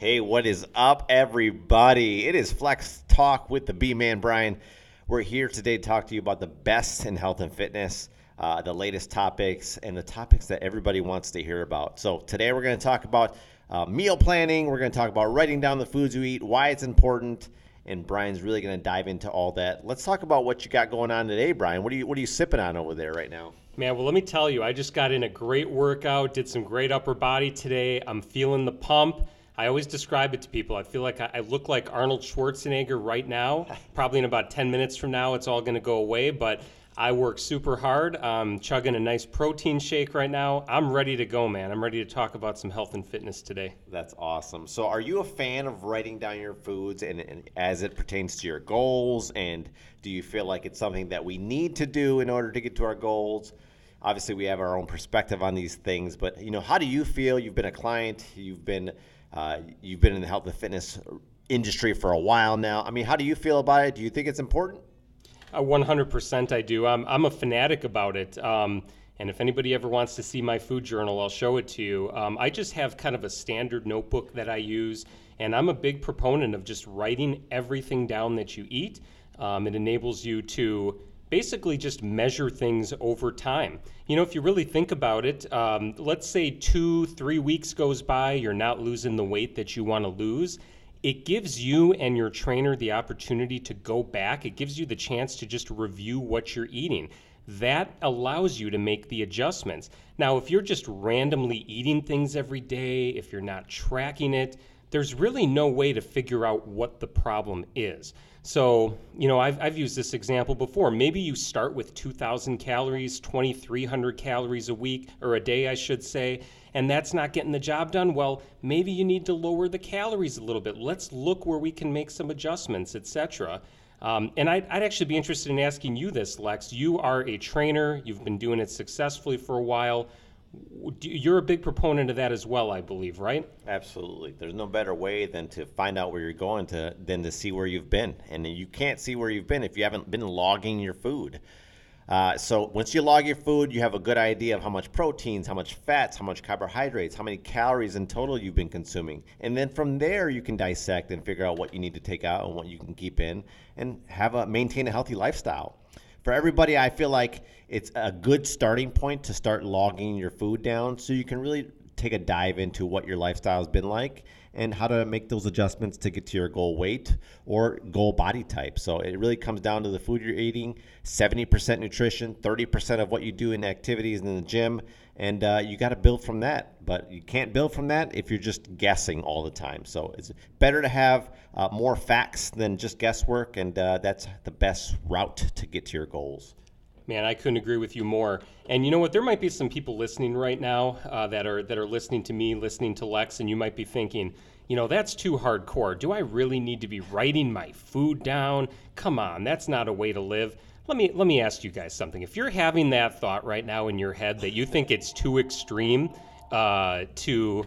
Hey, what is up, everybody? It is Flex Talk with the B Man Brian. We're here today to talk to you about the best in health and fitness, uh, the latest topics, and the topics that everybody wants to hear about. So, today we're going to talk about uh, meal planning. We're going to talk about writing down the foods you eat, why it's important, and Brian's really going to dive into all that. Let's talk about what you got going on today, Brian. What are you What are you sipping on over there right now? Man, well, let me tell you, I just got in a great workout, did some great upper body today. I'm feeling the pump. I always describe it to people. I feel like I, I look like Arnold Schwarzenegger right now. Probably in about 10 minutes from now, it's all going to go away. But I work super hard. I'm chugging a nice protein shake right now. I'm ready to go, man. I'm ready to talk about some health and fitness today. That's awesome. So, are you a fan of writing down your foods and, and, as it pertains to your goals? And do you feel like it's something that we need to do in order to get to our goals? Obviously, we have our own perspective on these things, but you know, how do you feel? You've been a client. You've been uh, you've been in the health and fitness industry for a while now. I mean, how do you feel about it? Do you think it's important? Uh, 100% I do. I'm, I'm a fanatic about it. Um, and if anybody ever wants to see my food journal, I'll show it to you. Um, I just have kind of a standard notebook that I use, and I'm a big proponent of just writing everything down that you eat. Um, it enables you to basically just measure things over time. You know, if you really think about it, um, let's say two, three weeks goes by, you're not losing the weight that you want to lose. It gives you and your trainer the opportunity to go back. It gives you the chance to just review what you're eating. That allows you to make the adjustments. Now, if you're just randomly eating things every day, if you're not tracking it, there's really no way to figure out what the problem is. So, you know, I've, I've used this example before. Maybe you start with 2,000 calories, 2,300 calories a week, or a day, I should say, and that's not getting the job done. Well, maybe you need to lower the calories a little bit. Let's look where we can make some adjustments, etc. Um, and I'd, I'd, actually be interested in asking you this, Lex. You are a trainer, you've been doing it successfully for a while. You're a big proponent of that as well, I believe, right? Absolutely. There's no better way than to find out where you're going to than to see where you've been, and you can't see where you've been if you haven't been logging your food. Uh, so once you log your food, you have a good idea of how much proteins, how much fats, how much carbohydrates, how many calories in total you've been consuming, and then from there you can dissect and figure out what you need to take out and what you can keep in, and have a maintain a healthy lifestyle for everybody, I feel like it's a good starting point to start logging your food down so you can really take a dive into what your lifestyle has been like and how to make those adjustments to get to your goal weight or goal body type. So it really comes down to the food you're eating 70% nutrition, 30% of what you do in activities in the gym, and uh, you got to build from that. But you can't build from that if you're just guessing all the time. So it's better to have uh, more facts than just guesswork, and uh, that's the best route to get to your goals. Man, I couldn't agree with you more. And you know what? There might be some people listening right now uh, that are that are listening to me, listening to Lex, and you might be thinking, you know, that's too hardcore. Do I really need to be writing my food down? Come on, that's not a way to live let me let me ask you guys something. If you're having that thought right now in your head that you think it's too extreme uh, to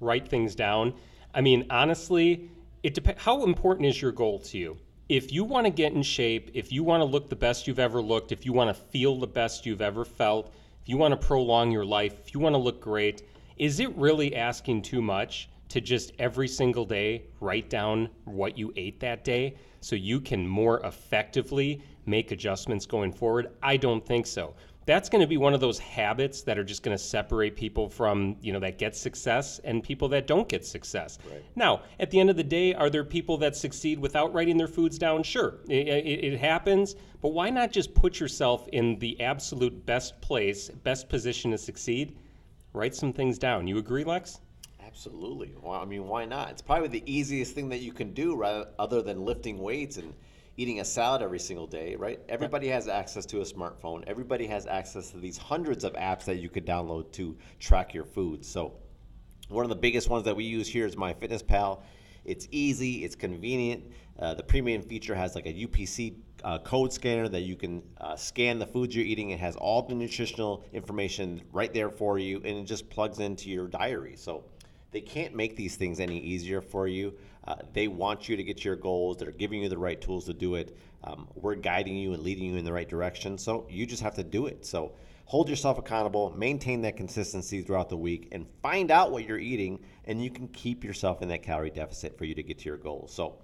write things down, I mean, honestly, it depends. How important is your goal to you? If you want to get in shape, if you want to look the best you've ever looked, if you want to feel the best you've ever felt, if you want to prolong your life, if you want to look great, is it really asking too much to just every single day write down what you ate that day so you can more effectively make adjustments going forward? I don't think so. That's going to be one of those habits that are just going to separate people from, you know, that get success and people that don't get success. Right. Now, at the end of the day, are there people that succeed without writing their foods down? Sure, it, it, it happens. But why not just put yourself in the absolute best place, best position to succeed? Write some things down. You agree, Lex? Absolutely. Well, I mean, why not? It's probably the easiest thing that you can do, rather, other than lifting weights and eating a salad every single day, right? Everybody has access to a smartphone. Everybody has access to these hundreds of apps that you could download to track your food. So, one of the biggest ones that we use here is MyFitnessPal. It's easy, it's convenient. Uh, the premium feature has like a UPC uh, code scanner that you can uh, scan the foods you're eating. It has all the nutritional information right there for you, and it just plugs into your diary. So they can't make these things any easier for you. Uh, they want you to get your goals. They're giving you the right tools to do it. Um, we're guiding you and leading you in the right direction. So you just have to do it. So hold yourself accountable, maintain that consistency throughout the week, and find out what you're eating, and you can keep yourself in that calorie deficit for you to get to your goals. So,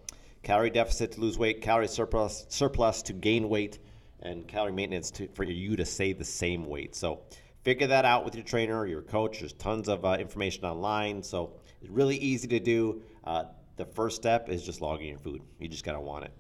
calorie deficit to lose weight, calorie surplus surplus to gain weight, and calorie maintenance to, for you to stay the same weight. So, figure that out with your trainer or your coach. There's tons of uh, information online, so it's really easy to do. Uh, the first step is just logging your food. You just gotta want it.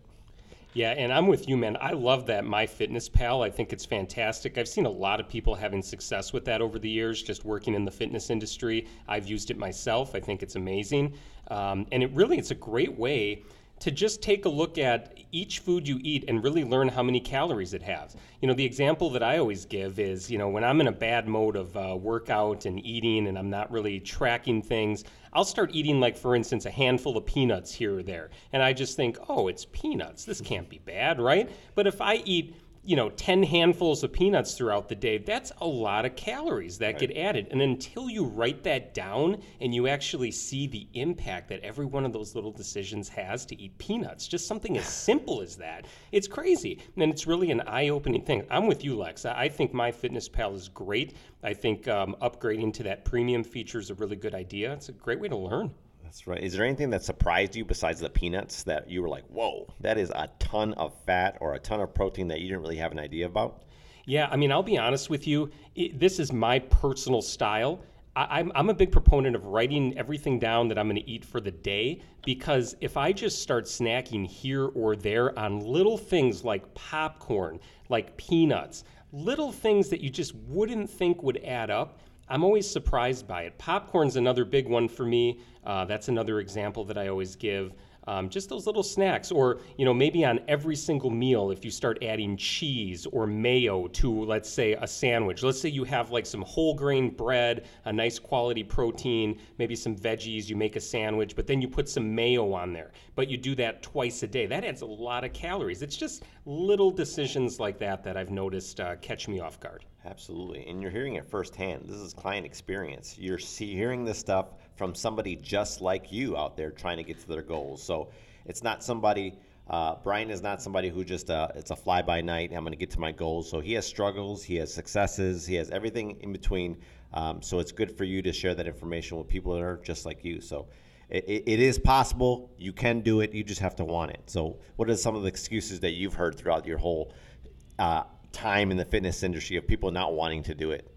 Yeah, and I'm with you, man. I love that MyFitnessPal. I think it's fantastic. I've seen a lot of people having success with that over the years, just working in the fitness industry. I've used it myself. I think it's amazing, um, and it really it's a great way to just take a look at each food you eat and really learn how many calories it has. You know, the example that I always give is, you know, when I'm in a bad mode of uh, workout and eating and I'm not really tracking things, I'll start eating, like, for instance, a handful of peanuts here or there. And I just think, oh, it's peanuts. This can't be bad, right? But if I eat you know, 10 handfuls of peanuts throughout the day, that's a lot of calories that right. get added. And until you write that down and you actually see the impact that every one of those little decisions has to eat peanuts, just something as simple as that, it's crazy. And it's really an eye opening thing. I'm with you, Lex. I think MyFitnessPal is great. I think um, upgrading to that premium feature is a really good idea. It's a great way to learn. That's right. Is there anything that surprised you besides the peanuts that you were like, whoa, that is a ton of fat or a ton of protein that you didn't really have an idea about? Yeah, I mean, I'll be honest with you. It, this is my personal style. I, I'm, I'm a big proponent of writing everything down that I'm going to eat for the day because if I just start snacking here or there on little things like popcorn, like peanuts, little things that you just wouldn't think would add up, I'm always surprised by it. Popcorn's another big one for me. Uh, that's another example that I always give. Um, just those little snacks, or you know, maybe on every single meal, if you start adding cheese or mayo to, let's say, a sandwich. Let's say you have like some whole grain bread, a nice quality protein, maybe some veggies. You make a sandwich, but then you put some mayo on there. But you do that twice a day. That adds a lot of calories. It's just little decisions like that that I've noticed uh, catch me off guard. Absolutely, and you're hearing it firsthand. This is client experience. You're see, hearing this stuff from somebody just like you out there trying to get to their goals. So it's not somebody. Uh, Brian is not somebody who just uh, it's a fly by night. I'm going to get to my goals. So he has struggles, he has successes, he has everything in between. Um, so it's good for you to share that information with people that are just like you. So it, it is possible. You can do it. You just have to want it. So what are some of the excuses that you've heard throughout your whole uh, time in the fitness industry of people not wanting to do it?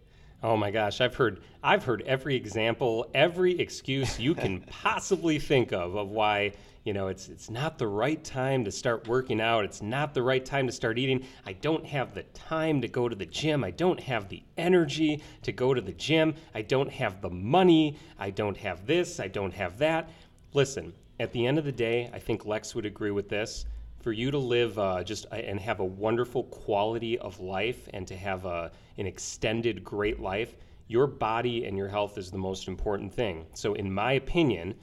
Oh my gosh, I've heard I've heard every example, every excuse you can possibly think of of why, you know, it's it's not the right time to start working out, it's not the right time to start eating. I don't have the time to go to the gym. I don't have the energy to go to the gym. I don't have the money. I don't have this, I don't have that. Listen, at the end of the day, I think Lex would agree with this for you to live uh, just uh, and have a wonderful quality of life and to have a, an extended great life, your body and your health is the most important thing. So, in my opinion,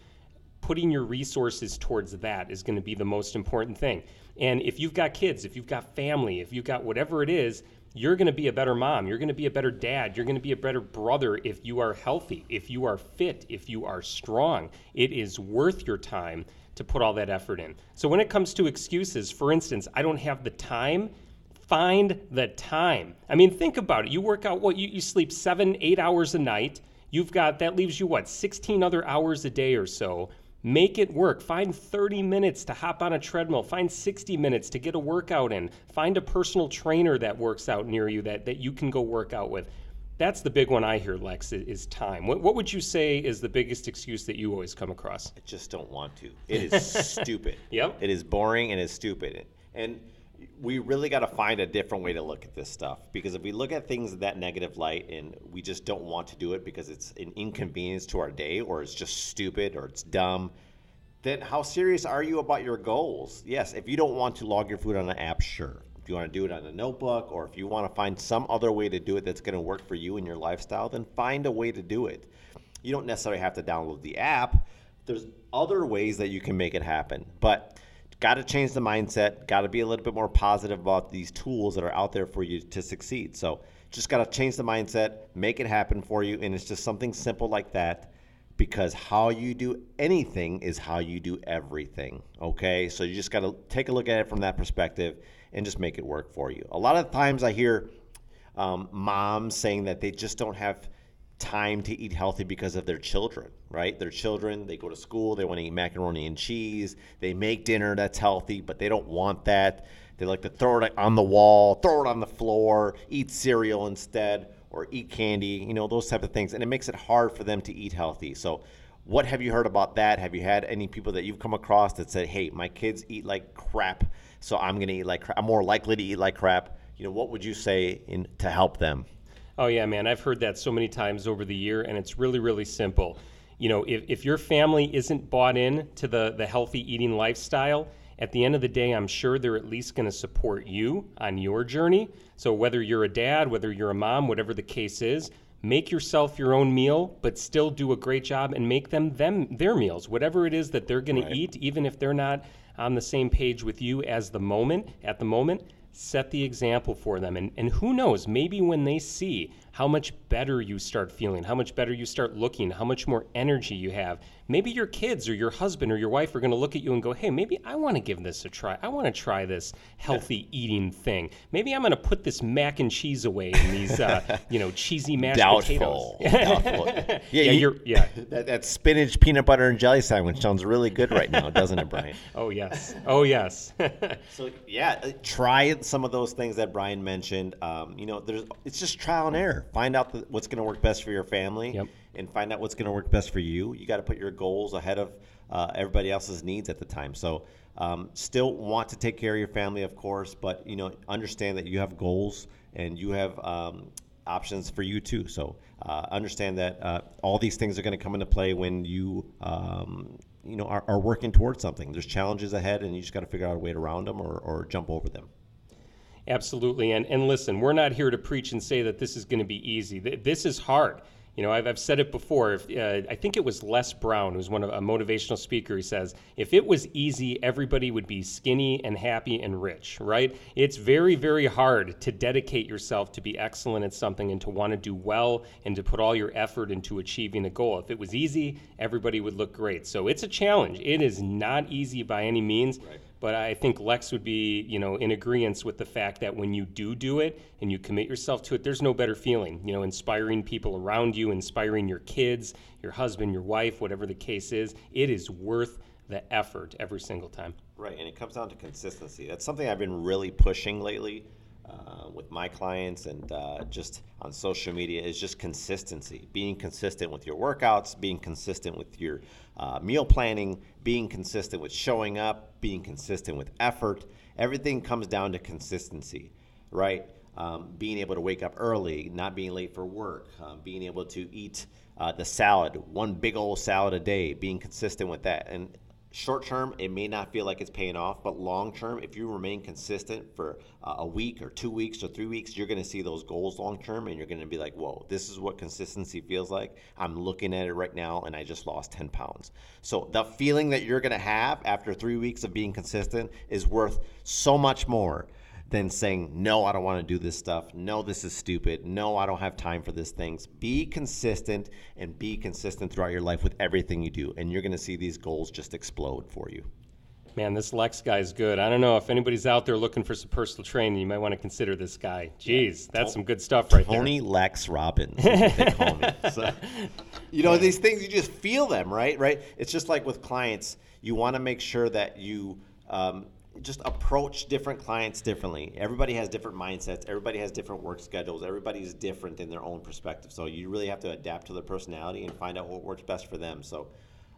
putting your resources towards that is going to be the most important thing. And if you've got kids, if you've got family, if you've got whatever it is, you're going to be a better mom. You're going to be a better dad. You're going to be a better brother if you are healthy, if you are fit, if you are strong. It is worth your time to put all that effort in. So when it comes to excuses, for instance, I don't have the time, find the time. I mean, think about it. You work out what you, you sleep seven, eight hours a night. You've got that leaves you what, 16 other hours a day or so. Make it work. Find 30 minutes to hop on a treadmill. Find 60 minutes to get a workout in. Find a personal trainer that works out near you that, that you can go work out with. That's the big one I hear, Lex, is time. What, what would you say is the biggest excuse that you always come across? I just don't want to. It is stupid. Yep. It is boring and it's stupid. And we really got to find a different way to look at this stuff because if we look at things in that negative light and we just don't want to do it because it's an inconvenience to our day or it's just stupid or it's dumb, then how serious are you about your goals? Yes, if you don't want to log your food on an app, sure if you want to do it on a notebook or if you want to find some other way to do it that's going to work for you and your lifestyle, then find a way to do it. You don't necessarily have to download the app. There's other ways that you can make it happen. But got to change the mindset, got to be a little bit more positive about these tools that are out there for you to succeed. So, just got to change the mindset, make it happen for you, and it's just something simple like that because how you do anything is how you do everything. Okay? So, you just got to take a look at it from that perspective and just make it work for you. A lot of times I hear um, moms saying that they just don't have time to eat healthy because of their children, right? Their children, they go to school, they want to eat macaroni and cheese, they make dinner that's healthy, but they don't want that. They like to throw it on the wall, throw it on the floor, eat cereal instead, or eat candy, you know, those type of things. And it makes it hard for them to eat healthy. So, what have you heard about that? Have you had any people that you've come across that said, hey, my kids eat like crap, so I'm going to eat like crap. I'm more likely to eat like crap. You know, what would you say in, to help them? Oh, yeah, man. I've heard that so many times over the year, and it's really, really simple. You know, if, if your family isn't bought in to the, the healthy eating lifestyle, at the end of the day, I'm sure they're at least going to support you on your journey. So, whether you're a dad, whether you're a mom, whatever the case is, make yourself your own meal, but still do a great job and make them them their meals, whatever it is that they're going right. to eat, even if they're not on the same page with you as the moment at the moment. Set the example for them, and and who knows, maybe when they see how much better you start feeling, how much better you start looking, how much more energy you have. Maybe your kids or your husband or your wife are going to look at you and go, hey, maybe I want to give this a try. I want to try this healthy eating thing. Maybe I'm going to put this mac and cheese away in these, uh, you know, cheesy mashed Doubtful. potatoes. Doubtful. Yeah, yeah, you, yeah. That, that, spinach peanut butter and jelly sandwich sounds really good right now, doesn't it, Brian? oh yes. Oh yes. so yeah, try some of those things that Brian mentioned. Um, you know, there's it's just trial and error. Find out the, what's going to work best for your family, yep. and find out what's going to work best for you. You got to put your goals ahead of uh, everybody else's needs at the time. So, um, still want to take care of your family, of course, but you know, understand that you have goals and you have um, options for you too. So, uh, understand that uh, all these things are going to come into play when you. Um, you know, are, are working towards something. There's challenges ahead, and you just got to figure out a way to around them or, or jump over them. Absolutely. And, and listen, we're not here to preach and say that this is going to be easy. This is hard. You know, I've, I've said it before. If, uh, I think it was Les Brown, who's one of a motivational speaker. He says, "If it was easy, everybody would be skinny and happy and rich." Right? It's very, very hard to dedicate yourself to be excellent at something and to want to do well and to put all your effort into achieving a goal. If it was easy, everybody would look great. So it's a challenge. It is not easy by any means. Right. But I think Lex would be, you know, in agreement with the fact that when you do do it and you commit yourself to it, there's no better feeling. You know, inspiring people around you, inspiring your kids, your husband, your wife, whatever the case is, it is worth the effort every single time. Right, and it comes down to consistency. That's something I've been really pushing lately with my clients and uh, just on social media is just consistency. Being consistent with your workouts, being consistent with your uh, meal planning, being consistent with showing up, being consistent with effort. Everything comes down to consistency, right? Um, being able to wake up early, not being late for work, um, being able to eat uh, the salad, one big old salad a day, being consistent with that. And short term, it may not feel like it's paying off, but long term, if you remain consistent for uh, a week or two weeks or three weeks, you're going to see those goals long term and you're going to be like, whoa, this is what consistency feels like. I'm looking at it right now and I just lost 10 pounds. So the feeling that you're going to have after three weeks of being consistent is worth so much more than saying, no, I don't want to do this stuff. No, this is stupid. No, I don't have time for these things. Be consistent and be consistent throughout your life with everything you do. And you're going to see these goals just explode for you. Man, this Lex guy is good. I don't know if anybody's out there looking for some personal training, you might want to consider this guy. Jeez, that's some good stuff right Tony there. Tony Lex Robbins, they call me. So, you know, these things you just feel them, right? Right. It's just like with clients. You want to make sure that you um, just approach different clients differently. Everybody has different mindsets. Everybody has different work schedules. Everybody's different in their own perspective. So you really have to adapt to their personality and find out what works best for them. So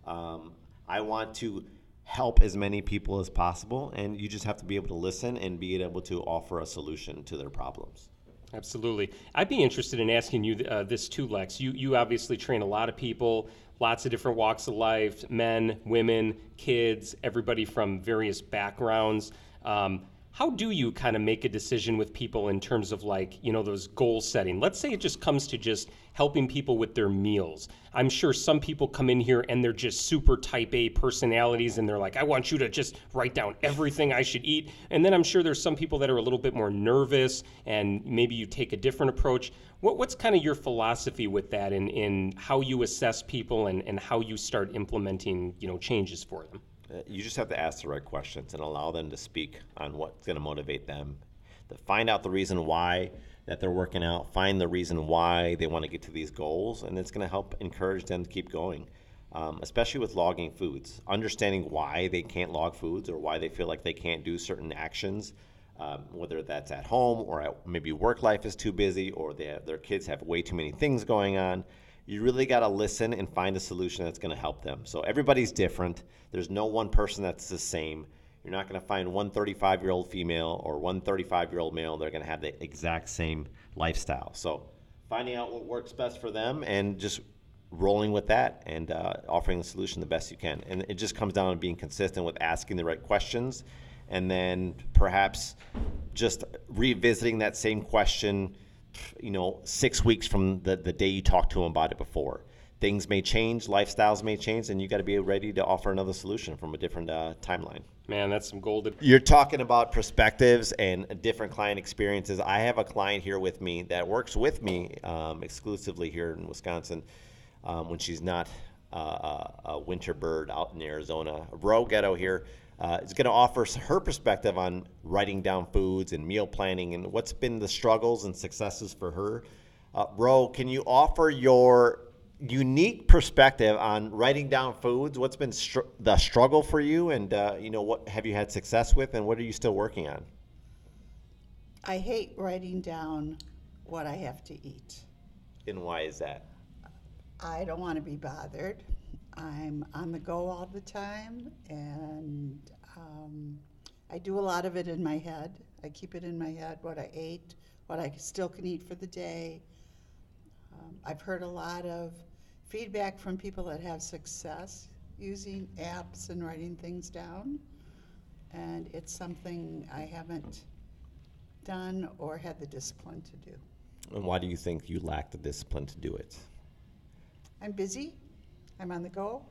um, I want to help as many people as possible, and you just have to be able to listen and be able to offer a solution to their problems. Absolutely. I'd be interested in asking you uh, this too, Lex. You you obviously train a lot of people lots of different walks of life men, women, kids, everybody from various backgrounds. Um, how do you kind of make a decision with people in terms of like you know those goal setting? Let's say it just comes to just helping people with their meals. I'm sure some people come in here and they're just super type a personalities and they're like i want you to just write down everything i should eat. And then i'm sure there's some people that are a little bit more nervous and maybe you take a different approach. What, what's kind of your philosophy with that in, in how you assess people and, and how you start implementing you know changes for them you just have to ask the right questions and allow them to speak on what's going to motivate them. To find out the reason why that they're working out, find the reason why they want to get to these goals, and it's going to help encourage them to keep going. Um, especially with logging foods, understanding why they can't log foods or why they feel like they can't do certain actions, um, whether that's at home or at maybe work life is too busy or have, their kids have way too many things going on. You really got to listen and find a solution that's going to help them. So everybody's different. There's no one person that's the same. You're not going to find one 35 year old female or one 35 year old male. They're going to have the exact same lifestyle. So finding out what works best for them and just rolling with that and uh, offering the solution the best you can. And it just comes down to being consistent with asking the right questions and then perhaps just revisiting that same question, you know, six weeks from the, the day you talked to them about it before. Things may change, lifestyles may change, and you got to be ready to offer another solution from a different uh, timeline. Man, that's some golden. You're talking about perspectives and different client experiences. I have a client here with me that works with me um, exclusively here in Wisconsin um, when she's not uh, a winter bird out in Arizona. Ro Getto here uh, is going to offer her perspective on writing down foods and meal planning and what's been the struggles and successes for her. Uh, Ro, can you offer your unique perspective on writing down foods? What's been str- the struggle for you, and uh, you know what have you had success with, and what are you still working on? I hate writing down what I have to eat. And why is that? I don't want to be bothered. I'm on the go all the time, and um, I do a lot of it in my head. I keep it in my head what I ate, what I still can eat for the day. Um, I've heard a lot of feedback from people that have success using apps and writing things down, and it's something I haven't done or had the discipline to do. And why do you think you lack the discipline to do it? I'm busy. I'm on the go.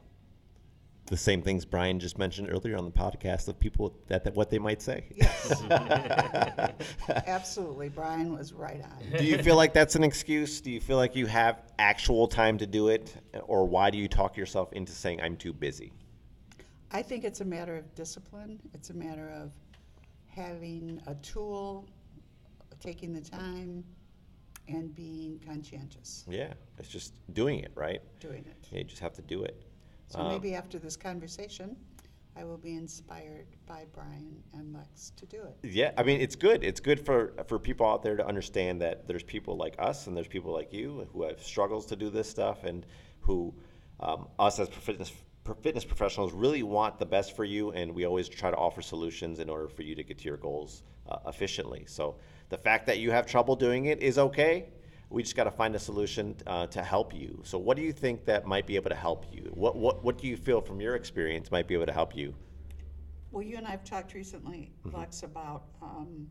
The same things Brian just mentioned earlier on the podcast of people that, that what they might say. Yes. Absolutely. Brian was right on. do you feel like that's an excuse? Do you feel like you have actual time to do it? Or why do you talk yourself into saying, I'm too busy? I think it's a matter of discipline. It's a matter of having a tool, taking the time, and being conscientious Yeah, it's just doing it, right? doing it. Yeah, you just have to do it. So Um, maybe after this conversation, I will be inspired by Brian and Lex to do it. Yeah, I mean it's good. It's good for for people out there to understand that there's people like us and there's people like you who have struggles to do this stuff and who um, us as fitness fitness professionals really want the best for you and we always try to offer solutions in order for you to get to your goals uh, efficiently. So the fact that you have trouble doing it is okay. We just got to find a solution uh, to help you. So what do you think that might be able to help you? What what what do you feel from your experience might be able to help you? Well, you and I have talked recently, Lex, about um,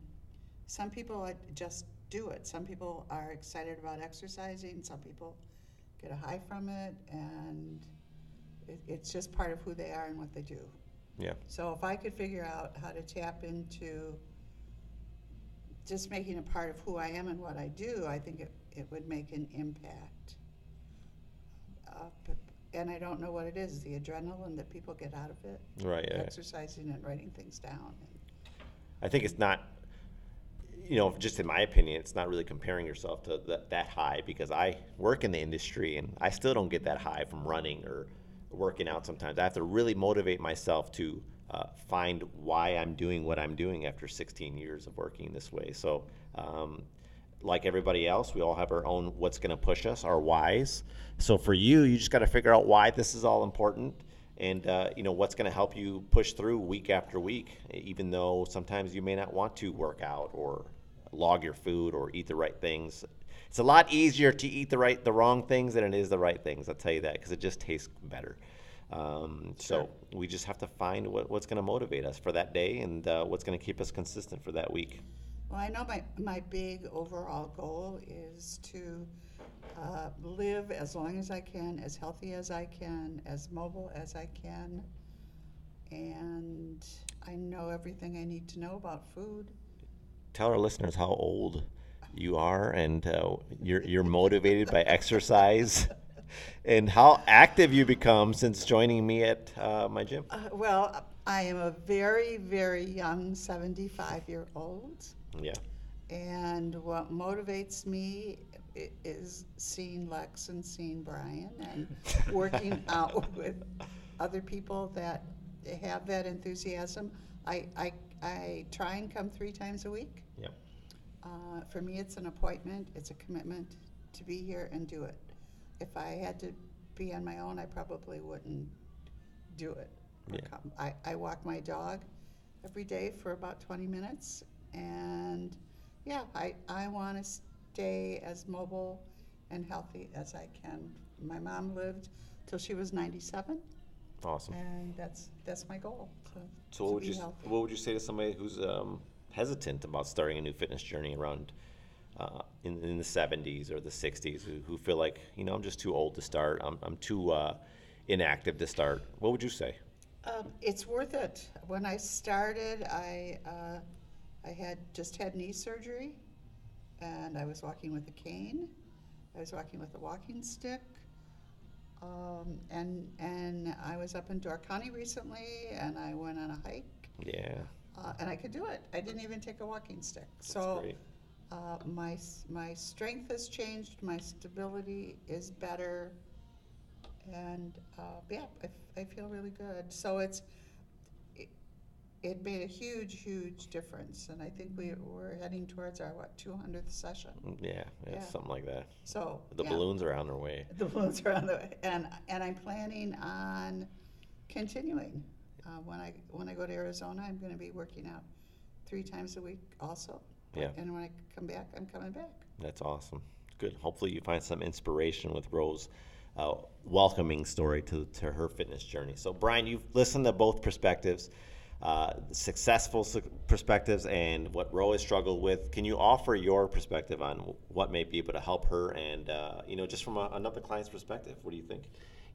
some people just do it. Some people are excited about exercising. Some people get a high from it, and it, it's just part of who they are and what they do. Yeah. So if I could figure out how to tap into just making it part of who I am and what I do, I think it, it would make an impact. Uh, but, and I don't know what it is, the adrenaline that people get out of it, Right. yeah. exercising and writing things down. I think it's not, you know, just in my opinion, it's not really comparing yourself to that, that high because I work in the industry and I still don't get that high from running or working out sometimes. I have to really motivate myself to uh, find why I'm doing what I'm doing after 16 years of working this way. So, um, like everybody else, we all have our own what's going to push us, our whys. So for you, you just got to figure out why this is all important and uh, you know what's going to help you push through week after week even though sometimes you may not want to work out or log your food or eat the right things it's a lot easier to eat the right the wrong things than it is the right things i'll tell you that because it just tastes better um, so we just have to find what, what's going to motivate us for that day and uh, what's going to keep us consistent for that week Well, I know my, my big overall goal is to uh, live as long as I can, as healthy as I can, as mobile as I can. And I know everything I need to know about food. tell our listeners how old you are and uh, you're, you're motivated by exercise and how active you become since joining me at uh, my gym. Uh, well, I am a very, very young 75 year old. Yeah. And what motivates me is seeing Lex and seeing Brian and working out with other people that have that enthusiasm. I, I, I try and come three times a week. Yep. Uh, for me, it's an appointment, it's a commitment to be here and do it. If I had to be on my own, I probably wouldn't do it. Yeah. I, I walk my dog every day for about 20 minutes, and yeah, I, I want to stay as mobile and healthy as I can. My mom lived till she was 97, Awesome. and that's that's my goal. To, So to what would you healthy. what would you say to somebody who's um, hesitant about starting a new fitness journey around uh, in, in the 70s or the 60s who, who feel like you know I'm just too old to start I'm, I'm too uh, inactive to start what would you say Um, it's worth it. When I started, I, uh, I had just had knee surgery, and I was walking with a cane. I was walking with a walking stick, um, and and I was up in Door County recently, and I went on a hike, yeah uh, and I could do it. I didn't even take a walking stick. that's So great uh, my my strength has changed. My stability is better, and uh, yeah, I feel really good. So it's it, it made a huge, huge difference, and I think we we're heading towards our what 200th session. Mm, yeah, yeah, Yeah. something like that So the yeah, balloons are on their way The balloons are on the way, and and I'm planning on continuing. Uh, when I when I go to Arizona, I'm going to be working out three times a week also. Yeah. And when I come back, I'm coming back. that's awesome good hopefully you find some inspiration with Ro's uh, welcoming story to, to her fitness journey so Brian you've listened to both perspectives uh, successful su- perspectives and what Ro has struggled with. Can you offer your perspective on what may be able to help her and, uh, you know, just from a, another client's perspective? What do you think?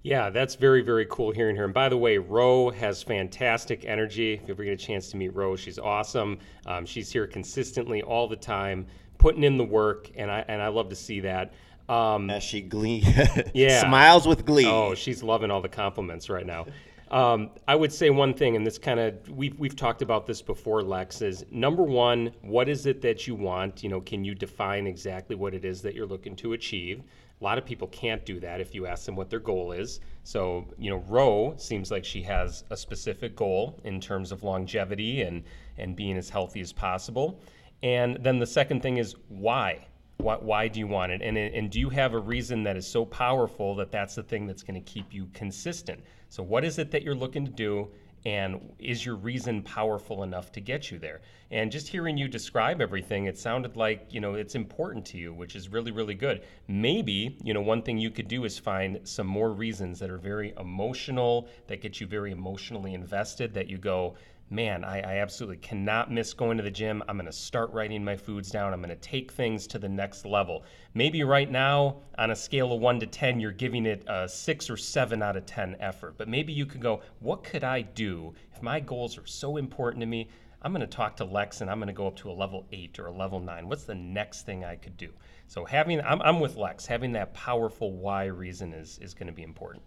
Yeah, that's very, very cool hearing her. And by the way, Ro has fantastic energy. If you ever get a chance to meet Ro, she's awesome. Um, she's here consistently all the time, putting in the work, and I and I love to see that. Um, As she glee, Yeah. smiles with glee. Oh, she's loving all the compliments right now. Um, I would say one thing, and this kind of we've we've talked about this before, Lex. Is number one, what is it that you want? You know, can you define exactly what it is that you're looking to achieve? A lot of people can't do that if you ask them what their goal is. So, you know, Ro seems like she has a specific goal in terms of longevity and and being as healthy as possible. And then the second thing is why. Why, why do you want it? And, and do you have a reason that is so powerful that that's the thing that's going to keep you consistent? So, what is it that you're looking to do? And is your reason powerful enough to get you there? And just hearing you describe everything, it sounded like, you know, it's important to you, which is really, really good. Maybe, you know, one thing you could do is find some more reasons that are very emotional, that get you very emotionally invested, that you go, man, I, I absolutely cannot miss going to the gym. I'm going to start writing my foods down. I'm going to take things to the next level. Maybe right now, on a scale of one to 10, you're giving it a six or seven out of 10 effort. But maybe you could go, what could I do if my goals are so important to me? I'm going to talk to Lex and I'm going to go up to a level eight or a level nine. What's the next thing I could do? So having, I'm, I'm with Lex, having that powerful why reason is, is going to be important.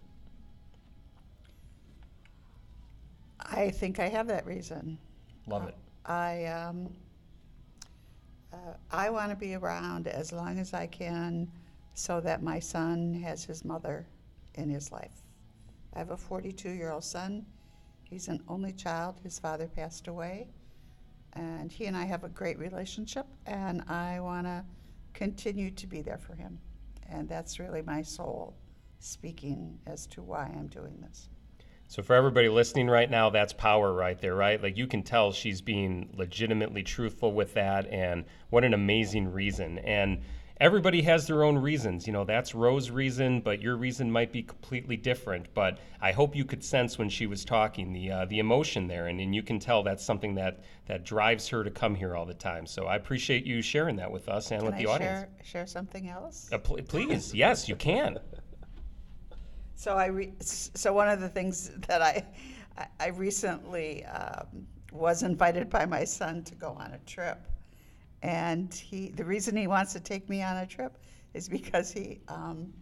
I think I have that reason. Love it. I um, uh, I want to be around as long as I can, so that my son has his mother in his life. I have a 42-year-old son. He's an only child. His father passed away, and he and I have a great relationship. And I want to continue to be there for him, and that's really my soul speaking as to why I'm doing this. So for everybody listening right now, that's power right there, right? Like you can tell she's being legitimately truthful with that and what an amazing reason. And everybody has their own reasons. You know, that's Rose's reason, but your reason might be completely different. But I hope you could sense when she was talking the uh, the emotion there, and, and you can tell that's something that that drives her to come here all the time. So I appreciate you sharing that with us and Can with I the audience. share share something else? Uh, pl- please, yes, you can. So I re- so one of the things that I I- recently um, was invited by my son to go on a trip, and he the reason he wants to take me on a trip is because he um,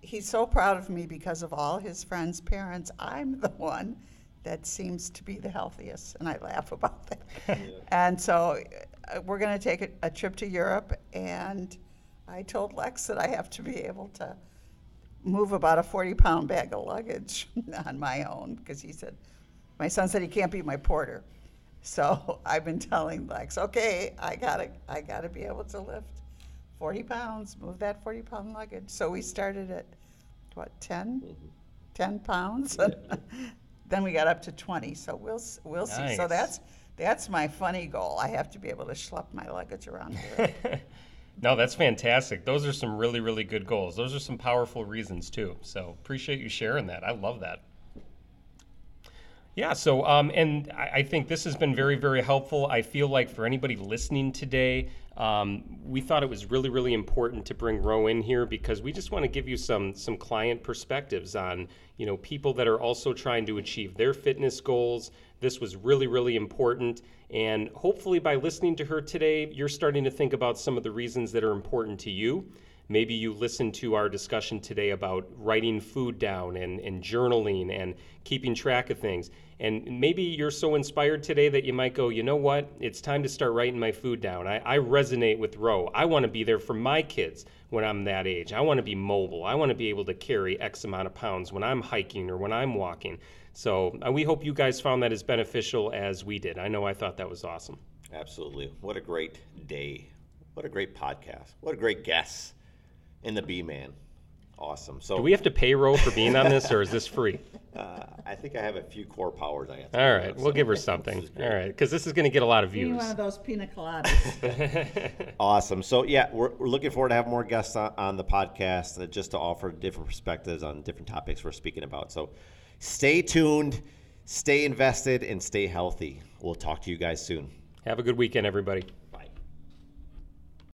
he's so proud of me because of all his friends' parents. I'm the one that seems to be the healthiest, and I laugh about that. And so uh, we're going to take a, a trip to Europe, and I told Lex that I have to be able to move about a 40 pound bag of luggage on my own because he said, my son said he can't be my porter. So I've been telling Lex, okay, I gotta, I gotta be able to lift 40 pounds, move that 40 pound luggage. So we started at what, 10? Mm-hmm. 10 pounds? then we got up to 20. So we'll, we'll see. So that's, that's my funny goal. I have to be able to schlep my luggage around here. No, that's fantastic. Those are some really, really good goals. Those are some powerful reasons too. So appreciate you sharing that. I love that. Yeah, so um, and I, I think this has been very, very helpful. I feel like for anybody listening today, um, we thought it was really, really important to bring Ro in here because we just want to give you some some client perspectives on you know people that are also trying to achieve their fitness goals. This was really, really important, and hopefully by listening to her today, you're starting to think about some of the reasons that are important to you. Maybe you listened to our discussion today about writing food down and, and journaling and keeping track of things. And maybe you're so inspired today that you might go, you know what? It's time to start writing my food down. I, I resonate with Ro. I want to be there for my kids when I'm that age. I want to be mobile. I want to be able to carry X amount of pounds when I'm hiking or when I'm walking. So uh, we hope you guys found that as beneficial as we did. I know I thought that was awesome. Absolutely. What a great day. What a great podcast. What a great guest in the B Man. Awesome. So Do we have to pay Ro for being on this, or is this free? uh, I think I have a few core powers I have to All give right, out, we'll so give her something. All right, because this is going to get a lot of Give me views. one of those pina coladas. Awesome. So yeah, we're, we're looking forward to have more guests on, on the podcast uh, just to offer different perspectives on different topics we're speaking about. So stay tuned, stay invested, and stay healthy. We'll talk to you guys soon. Have a good weekend, everybody.